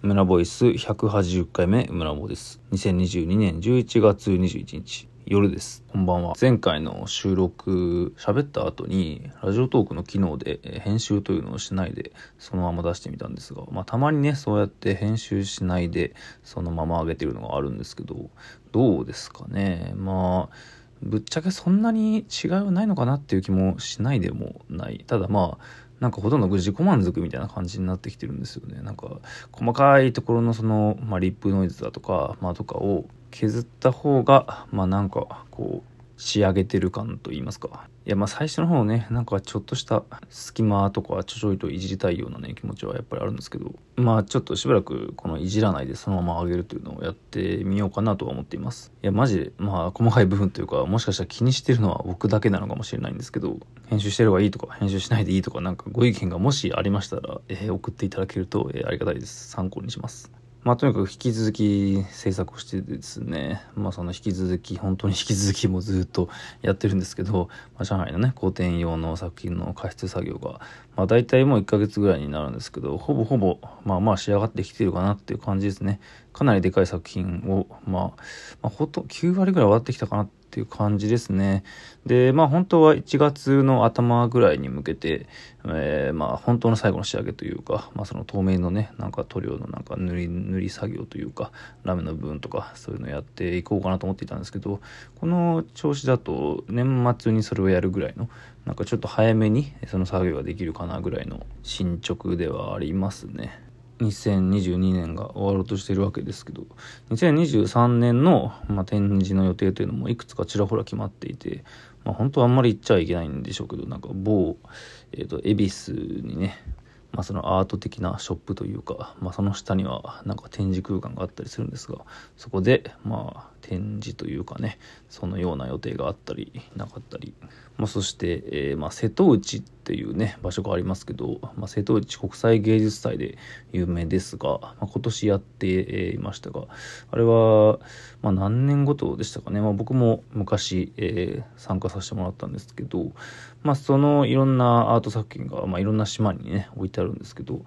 村ボイス180回目村ボです。2022年11月21日夜です。こんばんは。前回の収録喋った後にラジオトークの機能で編集というのをしないでそのまま出してみたんですが、まあたまにねそうやって編集しないでそのまま上げてるのがあるんですけど、どうですかね。まあぶっちゃけそんなに違いはないのかなっていう気もしないでもない。ただまあなんかほとんど自己満足みたいな感じになってきてるんですよね。なんか細かいところのその、まあ、リップノイズだとか、まあ、とかを削った方が、まあなんかこう仕上げてる感と言いますか。いやまあ最初の方ね、なんかちょっとした隙間とかちょちょいといじりたいようなね気持ちはやっぱりあるんですけど、まあちょっとしばらくこのいじらないでそのまま上げるというのをやってみようかなとは思っています。いやマジでまあ細かい部分というかもしかしたら気にしてるのは僕だけなのかもしれないんですけど、編集してればいいとか編集しないでいいとかなんかご意見がもしありましたら、えー、送っていただけると、えー、ありがたいです。参考にします。まあ、とにかく引き続き制作をしてですね、まあ、その引き続き、本当に引き続きもずっとやってるんですけど、まあ、上海のね、古典用の作品の加筆作業が、まあ、大体もう1ヶ月ぐらいになるんですけど、ほぼほぼ、まあまあ仕上がってきてるかなっていう感じですね。かなりでかい作品を、まあ、まあ、ほと、9割ぐらい終わってきたかなっていう感じですね。で、まあ本当は1月の頭ぐらいに向けて、えー、まあ本当の最後の仕上げというか、まあその透明のね、なんか塗料のなんか塗り、塗り作業というか、ラメの部分とかそういうのやっていこうかなと思っていたんですけど、この調子だと年末にそれをやるぐらいの、なんかちょっと早めにその作業ができるかなぐらいの進捗ではありますね。2022年が終わろうとしているわけですけど、2023年の、まあ、展示の予定というのもいくつかちらほら決まっていて、まあ、本当はあんまり言っちゃいけないんでしょうけど、なんか某、えっ、ー、と、恵比寿にね、まあ、そのアート的なショップというか、まあ、その下にはなんか展示空間があったりするんですがそこでまあ展示というかねそのような予定があったりなかったり、まあ、そして、えー、まあ、瀬戸内っていうね場所がありますけど、まあ、瀬戸内国際芸術祭で有名ですが、ま、今年やっていましたがあれは、ま、何年ごとでしたかね、ま、僕も昔、えー、参加させてもらったんですけど、まあ、そのいろんなアート作品が、ま、いろんな島にね置いてあるんですけど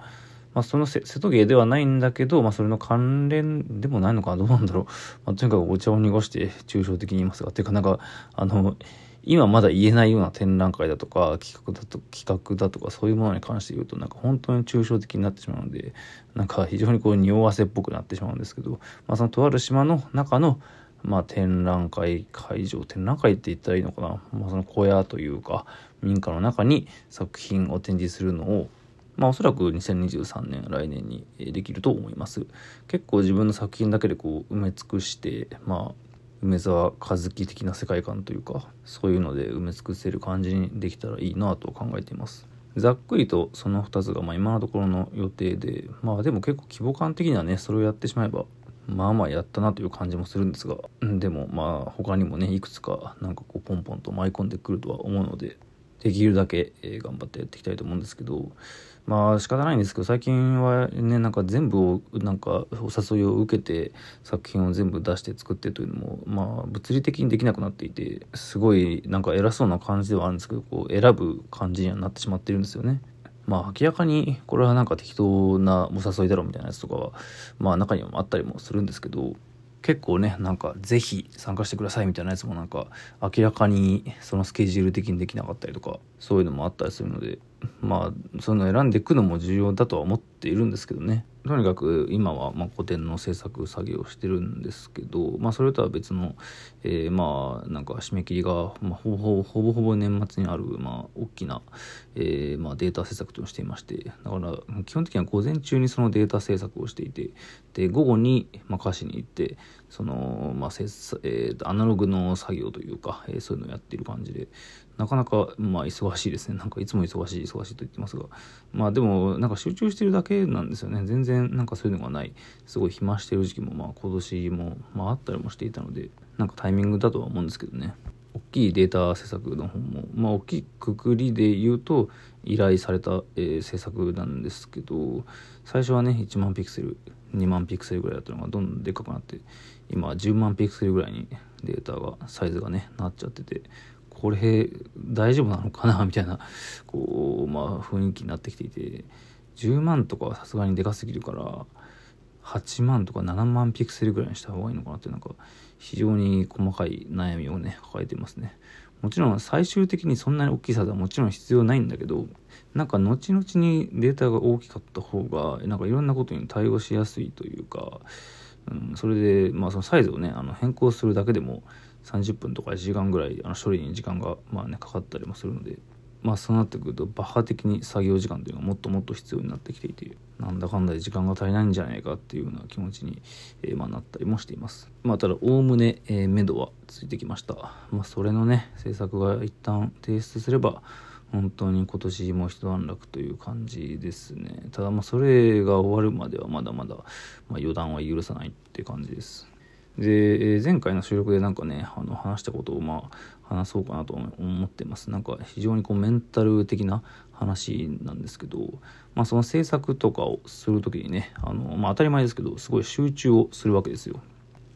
まあ、その瀬戸芸ではないんだけど、まあ、それの関連でもないのかどうなんだろう。まあ、とにかくお茶を濁して抽象的に言いますが、ていうかなんか、あの、今まだ言えないような展覧会だとか、企画だと、企画だとか、そういうものに関して言うと、なんか本当に抽象的になってしまうので、なんか非常にこう、匂わせっぽくなってしまうんですけど、まあ、そのとある島の中の、まあ、展覧会会場、展覧会って言ったらいいのかな。まあ、その小屋というか、民家の中に作品を展示するのを、まあおそらく2023年来年にできると思います。結構自分の作品だけでこう埋め尽くしてまあ梅沢和樹的な世界観というかそういうので埋め尽くせる感じにできたらいいなと考えています。ざっくりとその2つがまあ今のところの予定でまあでも結構規模感的にはねそれをやってしまえばまあまあやったなという感じもするんですがでもまあ他にもねいくつかなんかこうポンポンと舞い込んでくるとは思うのでできるだけ、え頑張ってやっていきたいと思うんですけどまあ仕方ないんですけど最近はねなんか全部をなんかお誘いを受けて作品を全部出して作ってというのもまあ物理的にできなくなっていてすごいなんか偉そうな感じではあるんですけどこう選ぶ感じにはなってしまってるんですよね。まあ明らかにこれはなんか適当なお誘いだろうみたいなやつとかはまあ中にもあったりもするんですけど結構ねなんか是非参加してくださいみたいなやつもなんか明らかにそのスケジュール的にできなかったりとかそういうのもあったりするのでまあそういうの選んでいくのも重要だとは思っているんですけどね。とにかく今はまあ古典の制作作業をしてるんですけど、まあ、それとは別の、えー、まあなんか締め切りが、まあ、ほぼほぼほぼ年末にある、まあ、大きな、えー、まあ、データ制作としていましてだから基本的には午前中にそのデータ制作をしていてで午後に、まあ、歌詞に行ってその、まあえー、アナログの作業というか、えー、そういうのをやっている感じでなかなか、まあ、忙しいですね。なんかいつも忙しい、忙しいと言ってますが。まあでも、なんか集中してるだけなんですよね。全然なんかそういうのがない。すごい暇してる時期も、まあ今年も、まああったりもしていたので、なんかタイミングだとは思うんですけどね。大きいデータ制作の方も、まあ大きいくくりで言うと、依頼された、えー、制作なんですけど、最初はね、1万ピクセル、2万ピクセルぐらいだったのがどんどんでかくなって、今は10万ピクセルぐらいにデータが、サイズがね、なっちゃってて、これ大丈夫なのかな？みたいなこうまあ雰囲気になってきていて。10万とかはさすがにでかすぎるから8万とか7万ピクセルぐらいにした方がいいのかなってなんか非常に細かい悩みをね抱えていますね。もちろん最終的にそんなに大きさではもちろん必要ないんだけどなんか後々にデータが大きかった方がなんかいろんなことに対応しやすいというか、うん、それでまあそのサイズをねあの変更するだけでも30分とか1時間ぐらいあの処理に時間がまあねかかったりもするのでまあそうなってくるとバッハ的に作業時間というのがもっともっと必要になってきていてなんだかんだで時間が足りないんじゃないかっていうような気持ちに、えー、まあ、なったりもしています。まあただおおむね、えー、目処はついてきました。まあそれのね制作が一旦提出すれば本当に今年も一段落という感じですね。ただまあそれが終わるまではまだまだ、まあ、予断は許さないって感じです。で、前回の収録でなんかね、あの話したことをまあ話そうかなと思ってます。なんか非常にこうメンタル的な話なんですけど、まあその制作とかをする時にね、あの、まあ当たり前ですけど、すごい集中をするわけですよ。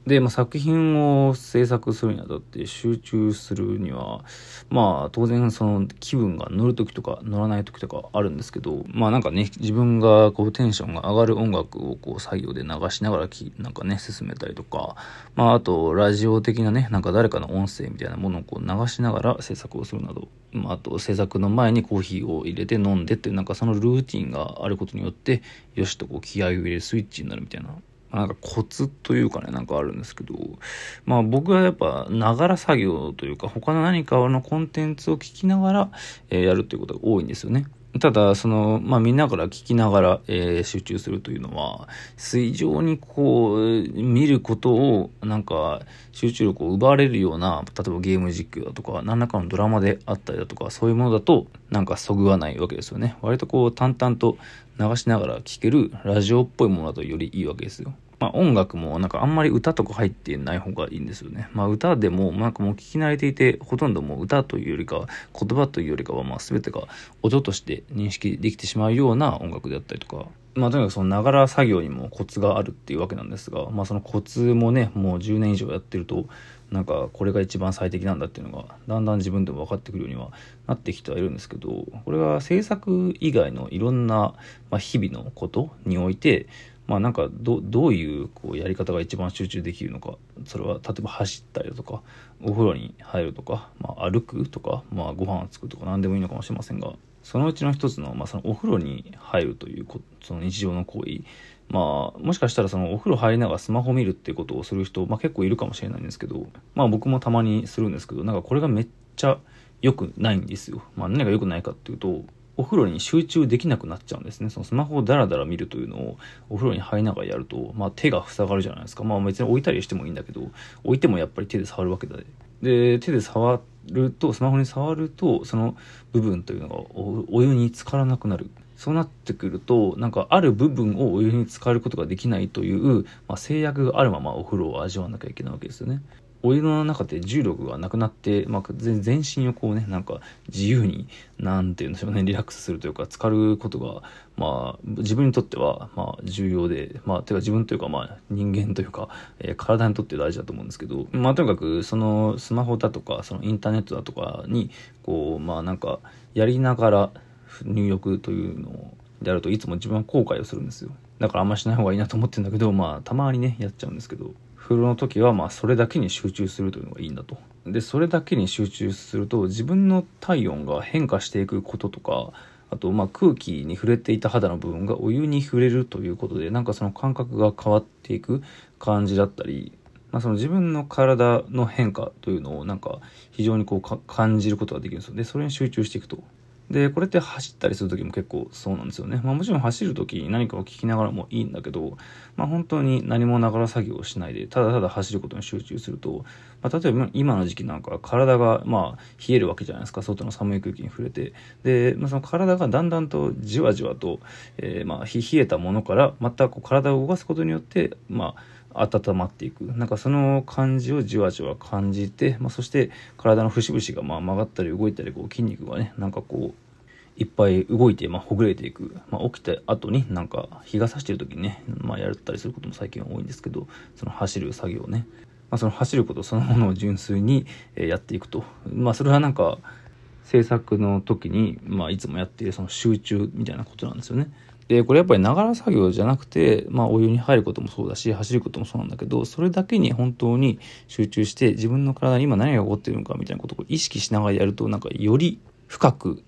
で、まあ、作品を制作するにあたって集中するには、まあ、当然その気分が乗る時とか乗らない時とかあるんですけど、まあなんかね、自分がこうテンションが上がる音楽をこう作業で流しながらき、なんかね、進めたりとか、まああとラジオ的なね、なんか誰かの音声みたいなものをこう流しながら制作をするなど、まああと制作の前にコーヒーを入れて飲んでっていう、なんかそのルーティンがあることによって、よしとこう気合を入れるスイッチになるみたいななんかコツというかね、なんかあるんですけど、まあ僕はやっぱ、ながら作業というか、他の何かのコンテンツを聞きながら、えー、やるっていうことが多いんですよね。ただ、その、まあ、みんなから聞きながら、えー、集中するというのは、非常にこう、見ることを、なんか、集中力を奪われるような、例えばゲーム実況だとか、何らかのドラマであったりだとか、そういうものだと、なんかそぐわないわけですよね。割とこう、淡々と流しながら聞ける、ラジオっぽいものだとよりいいわけですよ。まあ、音楽もなんかあんまり歌とか入ってない方がいいんですよね。まあ、歌でもなんかもう聞き慣れていてほとんどもう歌というよりか言葉というよりかはまあ全てが音として認識できてしまうような音楽であったりとか。まあとにかくそのながら作業にもコツがあるっていうわけなんですが、まあそのコツもね、もう10年以上やってると、なんかこれが一番最適なんだっていうのがだんだん自分でも分かってくるようにはなってきてはいるんですけど、これが制作以外のいろんな、ま、日々のことにおいて、まあなんかどどういうこうやり方が一番集中できるのかそれは例えば走ったりだとかお風呂に入るとか、まあ、歩くとか、まあ、ご飯を作るとか何でもいいのかもしれませんがそのうちの一つの,、まあそのお風呂に入るというその日常の行為まあもしかしたらそのお風呂入りながらスマホ見るっていうことをする人、まあ、結構いるかもしれないんですけどまあ僕もたまにするんですけどなんかこれがめっちゃ良くないんですよ。まあ何が良くないかっていうとお風呂に集中できなくなっちゃうんですね。そのスマホをダラダラ見るというのをお風呂に入りながらやると、まあ手が塞がるじゃないですか。まあ別に置いたりしてもいいんだけど、置いてもやっぱり手で触るわけだで。手で触ると、スマホに触ると、その部分というのがお湯に浸からなくなる。そうなってくると、なんかある部分をお湯に浸かることができないという、まあ、制約があるままお風呂を味わわなきゃいけないわけですよね。お湯の中で重力がなくなって、まあ、全身をこうね、なんか自由に、なんていうんでしょうね、リラックスするというか、浸かることが、まあ、自分にとっては、まあ、重要で、まあ、てか自分というか、まあ、人間というか、えー、体にとって大事だと思うんですけど、まあ、とにかく、その、スマホだとか、そのインターネットだとかに、こう、まあ、なんか、やりながら入浴というのを、であるといつも自分は後悔をするんですよ。だからあんましない方がいいなと思ってるんだけど、まあ、たまにね、やっちゃうんですけど、風呂の時はまあそれだけに集中するというのがいいんだと。で、それだけに集中すると自分の体温が変化していくこととか、あとまあ空気に触れていた肌の部分がお湯に触れるということで、なんかその感覚が変わっていく感じだったり、まあ、その自分の体の変化というのをなんか非常にこう感じることができるんですよ。で、それに集中していくと。で、これって走ったりする時も結構そうなんですよね。まあもちろん走る時に何かを聞きながらもいいんだけど、まあ本当に何もながら作業をしないで、ただただ走ることに集中すると、まあ例えば今の時期なんか体がまあ冷えるわけじゃないですか、外の寒い空気に触れて。で、まあその体がだんだんとじわじわと、えー、まあ冷えたものからまたこう体を動かすことによって、まあ温まっていく。なんかその感じをじわじわ感じて、まあ、そして体の節々がまあ曲がったり動いたり、こう筋肉がね、なんかこう、いっぱい動いて、まあ、ほぐれていく。まあ、起きた後になんか日が差してる時にね、まあ、やったりすることも最近多いんですけど、その走る作業ね、まあ、その走ることそのものを純粋にやっていくと。まあ、それはなんか、制作の時に、まあ、いつもやっているその集中みたいなことなんですよね。で、これやっぱりながら作業じゃなくて、まあお湯に入ることもそうだし、走ることもそうなんだけど、それだけに本当に集中して自分の体に今何が起こってるのかみたいなことを意識しながらやると、なんかより深く、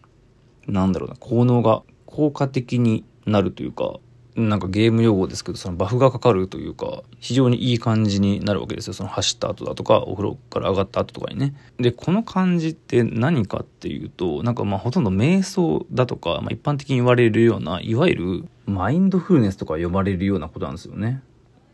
なんだろうな、効能が効果的になるというか、なんかゲーム用語ですけど、そのバフがかかるというか、非常にいい感じになるわけですよ。その走った後だとか、お風呂から上がった後とかにね。で、この感じって何かっていうと、なんかまあほとんど瞑想だとか、まあ一般的に言われるような、いわゆるマインドフルネスとか呼ばれるようなことなんですよね。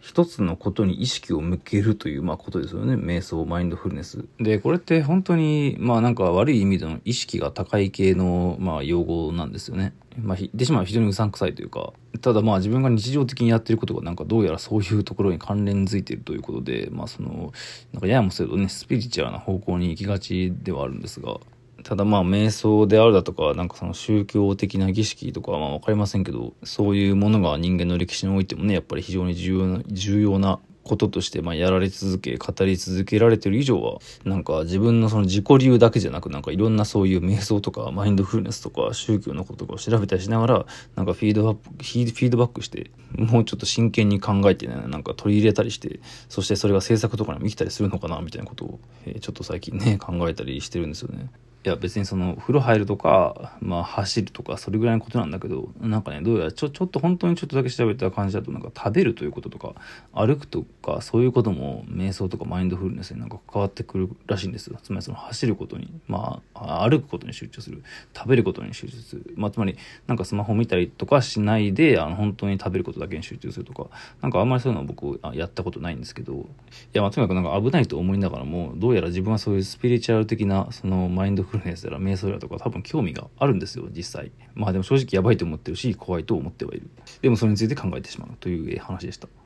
一つのことに意識を向けるという、まあ、ことですよね。瞑想、マインドフルネス。で、これって本当に、まあなんか悪い意味での意識が高い系の、まあ用語なんですよね。まあ、言ってしまう非常にうさんくさいというか、ただまあ自分が日常的にやってることがなんかどうやらそういうところに関連づいているということで、まあその、なんかややもするとね、スピリチュアルな方向に行きがちではあるんですが、ただまあ瞑想であるだとか、なんかその宗教的な儀式とかはまあわかりませんけど、そういうものが人間の歴史においてもね、やっぱり非常に重要な、重要なこととして、まあ、やられ続け、語り続けられてる以上は、なんか自分のその自己流だけじゃなく、なんかいろんなそういう瞑想とか、マインドフルネスとか、宗教のこととかを調べたりしながら、なんかフィードバック、フィードバックして、もうちょっと真剣に考えてね、なんか取り入れたりして、そしてそれが制作とかにも生きたりするのかな、みたいなことを、え、ちょっと最近ね、考えたりしてるんですよね。いや別にその風呂入るとか、まあ走るとかそれぐらいのことなんだけど、なんかね、どうやらちょ、ちょっと本当にちょっとだけ調べた感じだとなんか食べるということとか、歩くとかそういうことも瞑想とかマインドフルネスになんか関わってくるらしいんです。つまりその走ることに、まあ歩くことに集中する。食べることに集中する。まあつまりなんかスマホ見たりとかしないで、あの本当に食べることだけに集中するとか、なんかあんまりそういうのは僕やったことないんですけど、いやまあとにかくなんか危ないと思いながらも、どうやら自分はそういうスピリチュアル的なそのマインドフルネスやら瞑想やとか多分興味があるんですよ、実際。まあでも正直やばいと思ってるし、怖いと思ってはいる。でもそれについて考えてしまうという話でした。